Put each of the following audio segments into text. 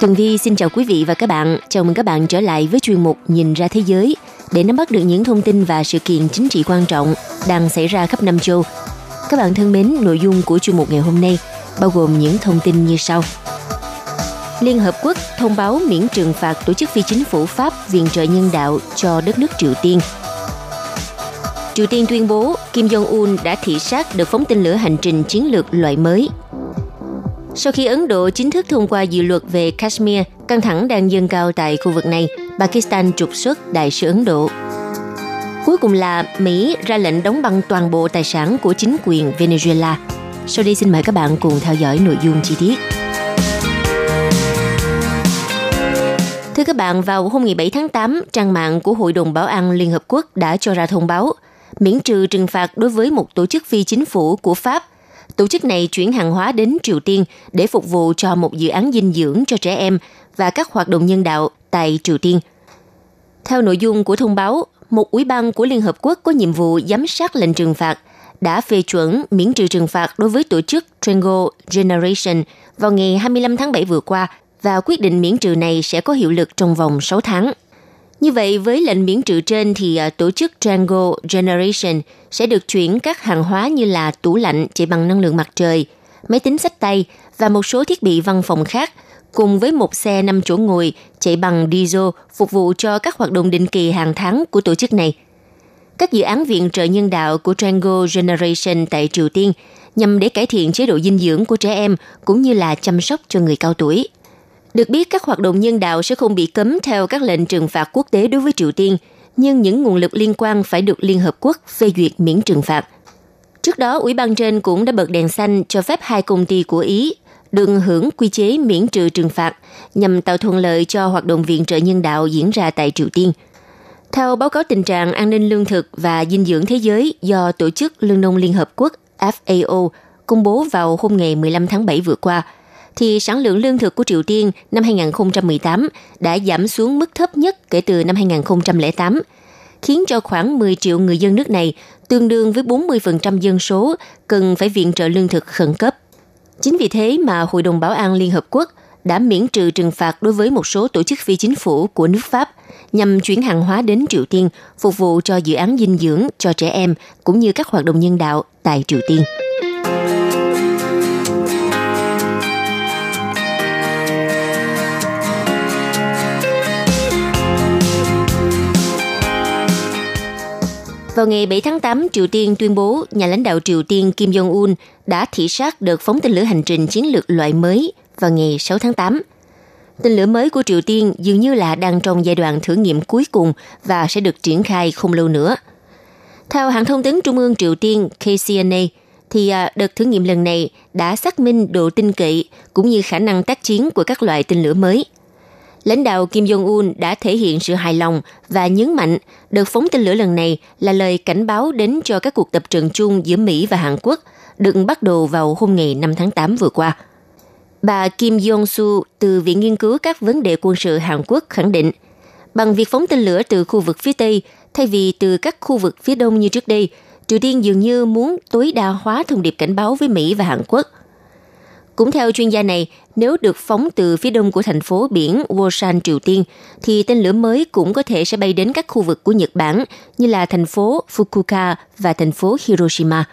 Tường Vi xin chào quý vị và các bạn. Chào mừng các bạn trở lại với chuyên mục Nhìn ra thế giới để nắm bắt được những thông tin và sự kiện chính trị quan trọng đang xảy ra khắp năm châu. Các bạn thân mến, nội dung của chuyên mục ngày hôm nay bao gồm những thông tin như sau. Liên Hợp Quốc thông báo miễn trừng phạt tổ chức phi chính phủ Pháp viện trợ nhân đạo cho đất nước Triều Tiên. Triều Tiên tuyên bố Kim Jong-un đã thị sát được phóng tên lửa hành trình chiến lược loại mới sau khi Ấn Độ chính thức thông qua dự luật về Kashmir, căng thẳng đang dâng cao tại khu vực này, Pakistan trục xuất đại sứ Ấn Độ. Cuối cùng là Mỹ ra lệnh đóng băng toàn bộ tài sản của chính quyền Venezuela. Sau đây xin mời các bạn cùng theo dõi nội dung chi tiết. Thưa các bạn, vào hôm ngày 7 tháng 8, trang mạng của Hội đồng Bảo an Liên Hợp Quốc đã cho ra thông báo miễn trừ trừng phạt đối với một tổ chức phi chính phủ của Pháp Tổ chức này chuyển hàng hóa đến Triều Tiên để phục vụ cho một dự án dinh dưỡng cho trẻ em và các hoạt động nhân đạo tại Triều Tiên. Theo nội dung của thông báo, một ủy ban của Liên Hợp Quốc có nhiệm vụ giám sát lệnh trừng phạt đã phê chuẩn miễn trừ trừng phạt đối với tổ chức Triangle Generation vào ngày 25 tháng 7 vừa qua và quyết định miễn trừ này sẽ có hiệu lực trong vòng 6 tháng. Như vậy, với lệnh miễn trừ trên thì à, tổ chức Django Generation sẽ được chuyển các hàng hóa như là tủ lạnh chạy bằng năng lượng mặt trời, máy tính sách tay và một số thiết bị văn phòng khác cùng với một xe 5 chỗ ngồi chạy bằng diesel phục vụ cho các hoạt động định kỳ hàng tháng của tổ chức này. Các dự án viện trợ nhân đạo của Django Generation tại Triều Tiên nhằm để cải thiện chế độ dinh dưỡng của trẻ em cũng như là chăm sóc cho người cao tuổi. Được biết các hoạt động nhân đạo sẽ không bị cấm theo các lệnh trừng phạt quốc tế đối với Triều Tiên, nhưng những nguồn lực liên quan phải được Liên Hợp Quốc phê duyệt miễn trừng phạt. Trước đó, Ủy ban trên cũng đã bật đèn xanh cho phép hai công ty của Ý được hưởng quy chế miễn trừ trừng phạt nhằm tạo thuận lợi cho hoạt động viện trợ nhân đạo diễn ra tại Triều Tiên. Theo báo cáo tình trạng an ninh lương thực và dinh dưỡng thế giới do Tổ chức Lương nông Liên Hợp Quốc FAO công bố vào hôm ngày 15 tháng 7 vừa qua – thì sản lượng lương thực của Triều Tiên năm 2018 đã giảm xuống mức thấp nhất kể từ năm 2008, khiến cho khoảng 10 triệu người dân nước này, tương đương với 40% dân số, cần phải viện trợ lương thực khẩn cấp. Chính vì thế mà Hội đồng Bảo an Liên Hợp Quốc đã miễn trừ trừng phạt đối với một số tổ chức phi chính phủ của nước Pháp nhằm chuyển hàng hóa đến Triều Tiên phục vụ cho dự án dinh dưỡng cho trẻ em cũng như các hoạt động nhân đạo tại Triều Tiên. Vào ngày 7 tháng 8, Triều Tiên tuyên bố nhà lãnh đạo Triều Tiên Kim Jong-un đã thị sát đợt phóng tên lửa hành trình chiến lược loại mới vào ngày 6 tháng 8. Tên lửa mới của Triều Tiên dường như là đang trong giai đoạn thử nghiệm cuối cùng và sẽ được triển khai không lâu nữa. Theo hãng thông tấn Trung ương Triều Tiên KCNA, thì à, đợt thử nghiệm lần này đã xác minh độ tin cậy cũng như khả năng tác chiến của các loại tên lửa mới – lãnh đạo Kim Jong-un đã thể hiện sự hài lòng và nhấn mạnh đợt phóng tên lửa lần này là lời cảnh báo đến cho các cuộc tập trận chung giữa Mỹ và Hàn Quốc được bắt đầu vào hôm ngày 5 tháng 8 vừa qua. Bà Kim Jong-su từ Viện Nghiên cứu các vấn đề quân sự Hàn Quốc khẳng định, bằng việc phóng tên lửa từ khu vực phía Tây thay vì từ các khu vực phía Đông như trước đây, Triều Tiên dường như muốn tối đa hóa thông điệp cảnh báo với Mỹ và Hàn Quốc – cũng theo chuyên gia này, nếu được phóng từ phía đông của thành phố biển Wosan, Triều Tiên, thì tên lửa mới cũng có thể sẽ bay đến các khu vực của Nhật Bản như là thành phố Fukuoka và thành phố Hiroshima.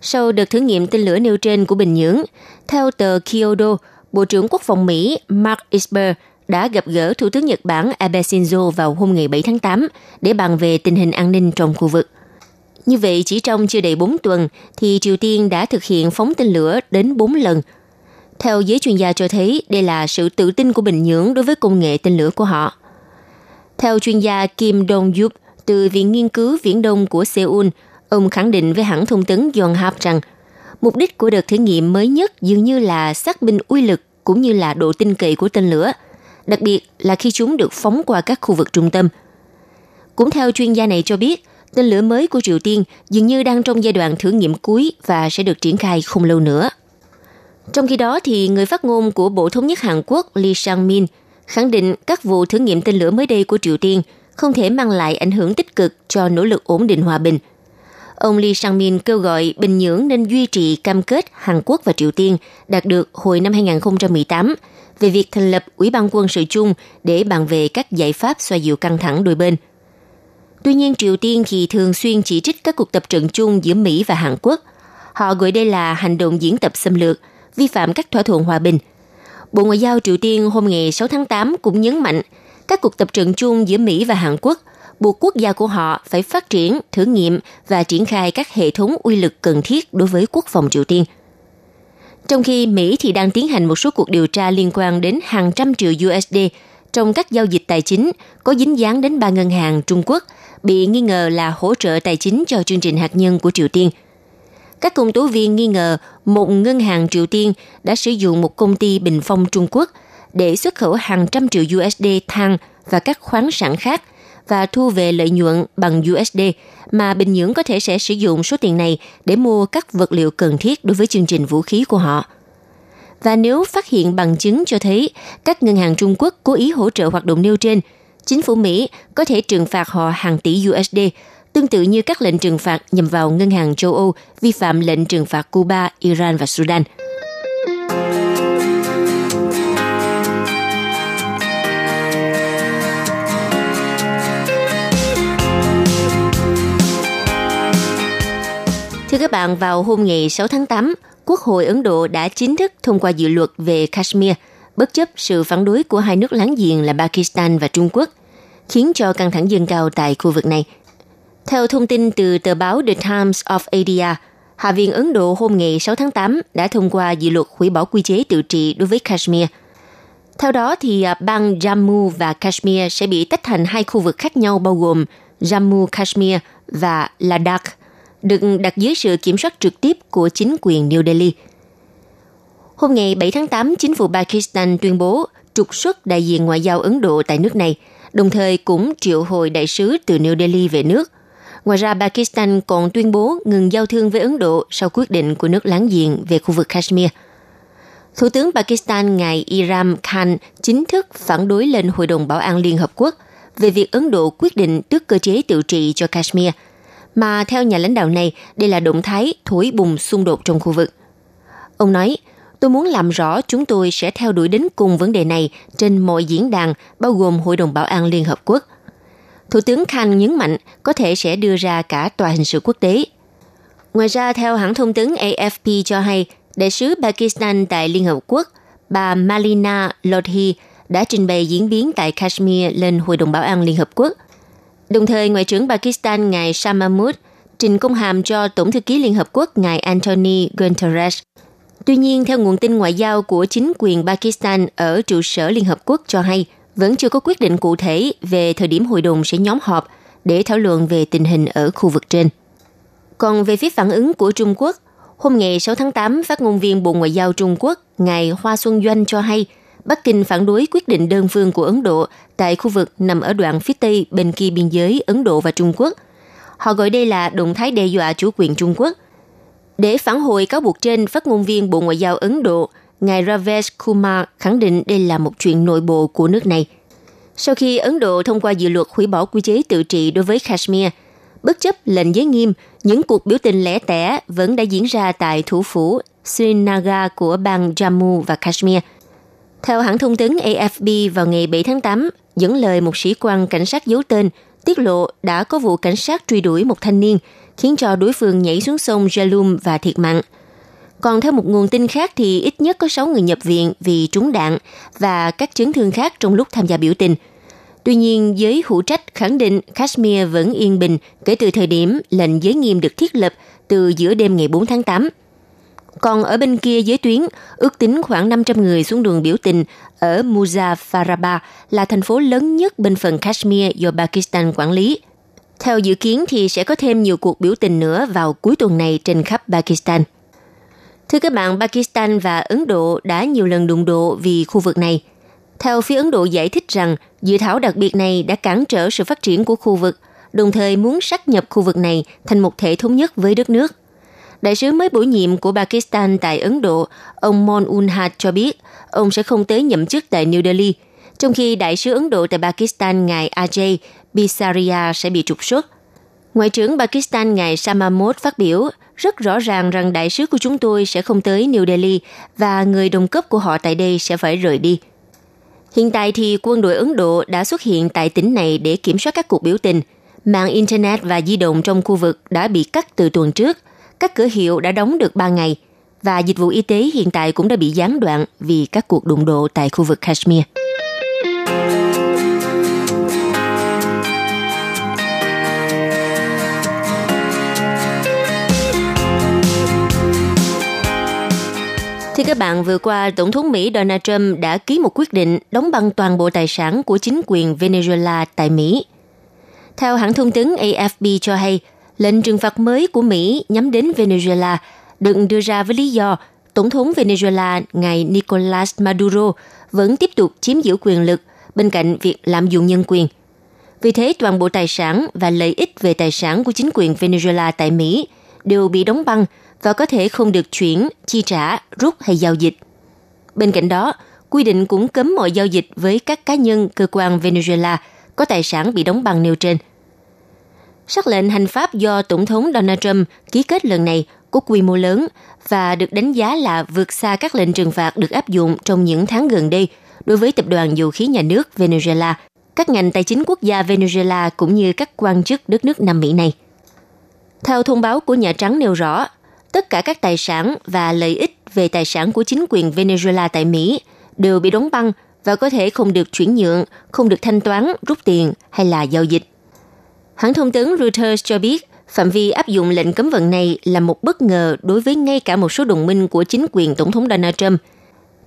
Sau đợt thử nghiệm tên lửa nêu trên của Bình Nhưỡng, theo tờ Kyodo, Bộ trưởng Quốc phòng Mỹ Mark Esper đã gặp gỡ Thủ tướng Nhật Bản Abe Shinzo vào hôm ngày 7 tháng 8 để bàn về tình hình an ninh trong khu vực – như vậy, chỉ trong chưa đầy 4 tuần, thì Triều Tiên đã thực hiện phóng tên lửa đến 4 lần. Theo giới chuyên gia cho thấy, đây là sự tự tin của Bình Nhưỡng đối với công nghệ tên lửa của họ. Theo chuyên gia Kim Dong-yup từ Viện Nghiên cứu Viễn Đông của Seoul, ông khẳng định với hãng thông tấn Yonhap rằng mục đích của đợt thử nghiệm mới nhất dường như là xác minh uy lực cũng như là độ tinh cậy của tên lửa, đặc biệt là khi chúng được phóng qua các khu vực trung tâm. Cũng theo chuyên gia này cho biết, tên lửa mới của Triều Tiên dường như đang trong giai đoạn thử nghiệm cuối và sẽ được triển khai không lâu nữa. Trong khi đó, thì người phát ngôn của Bộ Thống nhất Hàn Quốc Lee Sang-min khẳng định các vụ thử nghiệm tên lửa mới đây của Triều Tiên không thể mang lại ảnh hưởng tích cực cho nỗ lực ổn định hòa bình. Ông Lee Sang-min kêu gọi Bình Nhưỡng nên duy trì cam kết Hàn Quốc và Triều Tiên đạt được hồi năm 2018 về việc thành lập Ủy ban quân sự chung để bàn về các giải pháp xoa dịu căng thẳng đôi bên. Tuy nhiên, Triều Tiên thì thường xuyên chỉ trích các cuộc tập trận chung giữa Mỹ và Hàn Quốc. Họ gọi đây là hành động diễn tập xâm lược, vi phạm các thỏa thuận hòa bình. Bộ Ngoại giao Triều Tiên hôm ngày 6 tháng 8 cũng nhấn mạnh các cuộc tập trận chung giữa Mỹ và Hàn Quốc buộc quốc gia của họ phải phát triển, thử nghiệm và triển khai các hệ thống uy lực cần thiết đối với quốc phòng Triều Tiên. Trong khi Mỹ thì đang tiến hành một số cuộc điều tra liên quan đến hàng trăm triệu USD trong các giao dịch tài chính có dính dáng đến ba ngân hàng Trung Quốc bị nghi ngờ là hỗ trợ tài chính cho chương trình hạt nhân của Triều Tiên. Các công tố viên nghi ngờ một ngân hàng Triều Tiên đã sử dụng một công ty bình phong Trung Quốc để xuất khẩu hàng trăm triệu USD than và các khoáng sản khác và thu về lợi nhuận bằng USD mà Bình Nhưỡng có thể sẽ sử dụng số tiền này để mua các vật liệu cần thiết đối với chương trình vũ khí của họ. Và nếu phát hiện bằng chứng cho thấy các ngân hàng Trung Quốc cố ý hỗ trợ hoạt động nêu trên, chính phủ Mỹ có thể trừng phạt họ hàng tỷ USD, tương tự như các lệnh trừng phạt nhằm vào ngân hàng châu Âu vi phạm lệnh trừng phạt Cuba, Iran và Sudan. Thưa các bạn, vào hôm ngày 6 tháng 8, Quốc hội Ấn Độ đã chính thức thông qua dự luật về Kashmir, bất chấp sự phản đối của hai nước láng giềng là Pakistan và Trung Quốc, khiến cho căng thẳng dâng cao tại khu vực này. Theo thông tin từ tờ báo The Times of India, Hạ viện Ấn Độ hôm ngày 6 tháng 8 đã thông qua dự luật hủy bỏ quy chế tự trị đối với Kashmir. Theo đó, thì à, bang Jammu và Kashmir sẽ bị tách thành hai khu vực khác nhau bao gồm Jammu Kashmir và Ladakh – được đặt dưới sự kiểm soát trực tiếp của chính quyền New Delhi. Hôm ngày 7 tháng 8, chính phủ Pakistan tuyên bố trục xuất đại diện ngoại giao Ấn Độ tại nước này, đồng thời cũng triệu hồi đại sứ từ New Delhi về nước. Ngoài ra, Pakistan còn tuyên bố ngừng giao thương với Ấn Độ sau quyết định của nước láng giềng về khu vực Kashmir. Thủ tướng Pakistan ngài Iram Khan chính thức phản đối lên Hội đồng Bảo an Liên Hợp Quốc về việc Ấn Độ quyết định tước cơ chế tự trị cho Kashmir – mà theo nhà lãnh đạo này, đây là động thái thổi bùng xung đột trong khu vực. Ông nói, tôi muốn làm rõ chúng tôi sẽ theo đuổi đến cùng vấn đề này trên mọi diễn đàn, bao gồm Hội đồng Bảo an Liên Hợp Quốc. Thủ tướng Khan nhấn mạnh có thể sẽ đưa ra cả tòa hình sự quốc tế. Ngoài ra, theo hãng thông tấn AFP cho hay, đại sứ Pakistan tại Liên Hợp Quốc, bà Malina Lodhi đã trình bày diễn biến tại Kashmir lên Hội đồng Bảo an Liên Hợp Quốc – Đồng thời, Ngoại trưởng Pakistan ngài Shah Mahmood trình công hàm cho Tổng thư ký Liên Hợp Quốc ngài Anthony Guterres. Tuy nhiên, theo nguồn tin ngoại giao của chính quyền Pakistan ở trụ sở Liên Hợp Quốc cho hay, vẫn chưa có quyết định cụ thể về thời điểm hội đồng sẽ nhóm họp để thảo luận về tình hình ở khu vực trên. Còn về phía phản ứng của Trung Quốc, hôm ngày 6 tháng 8, phát ngôn viên Bộ Ngoại giao Trung Quốc, ngài Hoa Xuân Doanh cho hay – Bắc Kinh phản đối quyết định đơn phương của Ấn Độ tại khu vực nằm ở đoạn phía tây bên kia biên giới Ấn Độ và Trung Quốc. Họ gọi đây là động thái đe dọa chủ quyền Trung Quốc. Để phản hồi cáo buộc trên, phát ngôn viên Bộ Ngoại giao Ấn Độ, ngài Ravesh Kumar khẳng định đây là một chuyện nội bộ của nước này. Sau khi Ấn Độ thông qua dự luật hủy bỏ quy chế tự trị đối với Kashmir, bất chấp lệnh giới nghiêm, những cuộc biểu tình lẻ tẻ vẫn đã diễn ra tại thủ phủ Srinagar của bang Jammu và Kashmir – theo hãng thông tấn AFP vào ngày 7 tháng 8, dẫn lời một sĩ quan cảnh sát giấu tên, tiết lộ đã có vụ cảnh sát truy đuổi một thanh niên, khiến cho đối phương nhảy xuống sông Jalum và thiệt mạng. Còn theo một nguồn tin khác thì ít nhất có 6 người nhập viện vì trúng đạn và các chấn thương khác trong lúc tham gia biểu tình. Tuy nhiên, giới hữu trách khẳng định Kashmir vẫn yên bình kể từ thời điểm lệnh giới nghiêm được thiết lập từ giữa đêm ngày 4 tháng 8. Còn ở bên kia giới tuyến, ước tính khoảng 500 người xuống đường biểu tình ở Muzaffarabad là thành phố lớn nhất bên phần Kashmir do Pakistan quản lý. Theo dự kiến thì sẽ có thêm nhiều cuộc biểu tình nữa vào cuối tuần này trên khắp Pakistan. Thưa các bạn, Pakistan và Ấn Độ đã nhiều lần đụng độ vì khu vực này. Theo phía Ấn Độ giải thích rằng, dự thảo đặc biệt này đã cản trở sự phát triển của khu vực, đồng thời muốn sát nhập khu vực này thành một thể thống nhất với đất nước. Đại sứ mới bổ nhiệm của Pakistan tại Ấn Độ, ông Mon Unhat cho biết ông sẽ không tới nhậm chức tại New Delhi, trong khi đại sứ Ấn Độ tại Pakistan ngài Ajay Bisaria sẽ bị trục xuất. Ngoại trưởng Pakistan ngài Samamod phát biểu rất rõ ràng rằng đại sứ của chúng tôi sẽ không tới New Delhi và người đồng cấp của họ tại đây sẽ phải rời đi. Hiện tại thì quân đội Ấn Độ đã xuất hiện tại tỉnh này để kiểm soát các cuộc biểu tình. Mạng Internet và di động trong khu vực đã bị cắt từ tuần trước. Các cửa hiệu đã đóng được 3 ngày. Và dịch vụ y tế hiện tại cũng đã bị gián đoạn vì các cuộc đụng độ tại khu vực Kashmir. Thưa các bạn, vừa qua, Tổng thống Mỹ Donald Trump đã ký một quyết định đóng băng toàn bộ tài sản của chính quyền Venezuela tại Mỹ. Theo hãng thông tấn AFP cho hay, lệnh trừng phạt mới của Mỹ nhắm đến Venezuela được đưa ra với lý do Tổng thống Venezuela ngài Nicolas Maduro vẫn tiếp tục chiếm giữ quyền lực bên cạnh việc lạm dụng nhân quyền. Vì thế, toàn bộ tài sản và lợi ích về tài sản của chính quyền Venezuela tại Mỹ đều bị đóng băng và có thể không được chuyển, chi trả, rút hay giao dịch. Bên cạnh đó, quy định cũng cấm mọi giao dịch với các cá nhân, cơ quan Venezuela có tài sản bị đóng băng nêu trên. Sắc lệnh hành pháp do Tổng thống Donald Trump ký kết lần này có quy mô lớn và được đánh giá là vượt xa các lệnh trừng phạt được áp dụng trong những tháng gần đây đối với tập đoàn dầu khí nhà nước Venezuela, các ngành tài chính quốc gia Venezuela cũng như các quan chức đất nước Nam Mỹ này. Theo thông báo của Nhà Trắng nêu rõ, tất cả các tài sản và lợi ích về tài sản của chính quyền Venezuela tại Mỹ đều bị đóng băng và có thể không được chuyển nhượng, không được thanh toán, rút tiền hay là giao dịch. Hãng thông tấn Reuters cho biết phạm vi áp dụng lệnh cấm vận này là một bất ngờ đối với ngay cả một số đồng minh của chính quyền Tổng thống Donald Trump.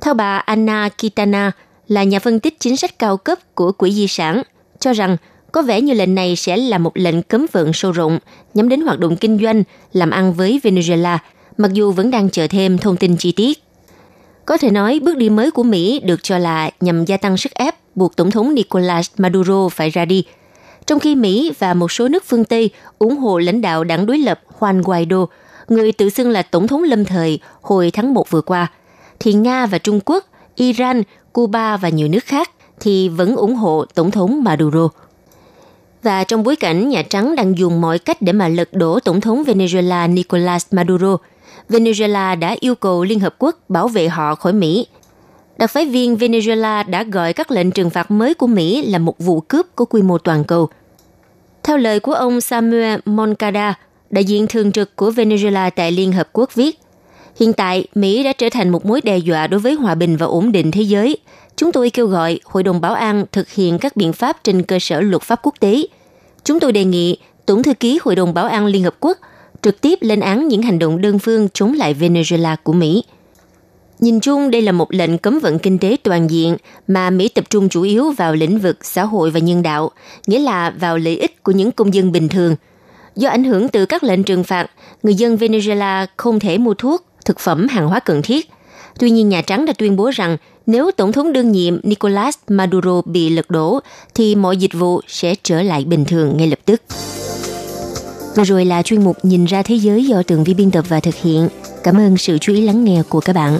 Theo bà Anna Kitana, là nhà phân tích chính sách cao cấp của Quỹ Di sản, cho rằng có vẻ như lệnh này sẽ là một lệnh cấm vận sâu rộng nhắm đến hoạt động kinh doanh, làm ăn với Venezuela, mặc dù vẫn đang chờ thêm thông tin chi tiết. Có thể nói, bước đi mới của Mỹ được cho là nhằm gia tăng sức ép buộc Tổng thống Nicolas Maduro phải ra đi, trong khi Mỹ và một số nước phương Tây ủng hộ lãnh đạo đảng đối lập Juan Guaido, người tự xưng là Tổng thống lâm thời hồi tháng 1 vừa qua, thì Nga và Trung Quốc, Iran, Cuba và nhiều nước khác thì vẫn ủng hộ Tổng thống Maduro. Và trong bối cảnh Nhà Trắng đang dùng mọi cách để mà lật đổ Tổng thống Venezuela Nicolas Maduro, Venezuela đã yêu cầu Liên Hợp Quốc bảo vệ họ khỏi Mỹ. Đặc phái viên Venezuela đã gọi các lệnh trừng phạt mới của Mỹ là một vụ cướp có quy mô toàn cầu. Theo lời của ông Samuel Moncada, đại diện thường trực của Venezuela tại Liên Hợp Quốc viết, Hiện tại, Mỹ đã trở thành một mối đe dọa đối với hòa bình và ổn định thế giới. Chúng tôi kêu gọi Hội đồng Bảo an thực hiện các biện pháp trên cơ sở luật pháp quốc tế. Chúng tôi đề nghị Tổng thư ký Hội đồng Bảo an Liên Hợp Quốc trực tiếp lên án những hành động đơn phương chống lại Venezuela của Mỹ. Nhìn chung, đây là một lệnh cấm vận kinh tế toàn diện mà Mỹ tập trung chủ yếu vào lĩnh vực xã hội và nhân đạo, nghĩa là vào lợi ích của những công dân bình thường. Do ảnh hưởng từ các lệnh trừng phạt, người dân Venezuela không thể mua thuốc, thực phẩm, hàng hóa cần thiết. Tuy nhiên, Nhà Trắng đã tuyên bố rằng nếu Tổng thống đương nhiệm Nicolas Maduro bị lật đổ, thì mọi dịch vụ sẽ trở lại bình thường ngay lập tức. Và rồi là chuyên mục Nhìn ra thế giới do Tường Vi biên tập và thực hiện. Cảm ơn sự chú ý lắng nghe của các bạn.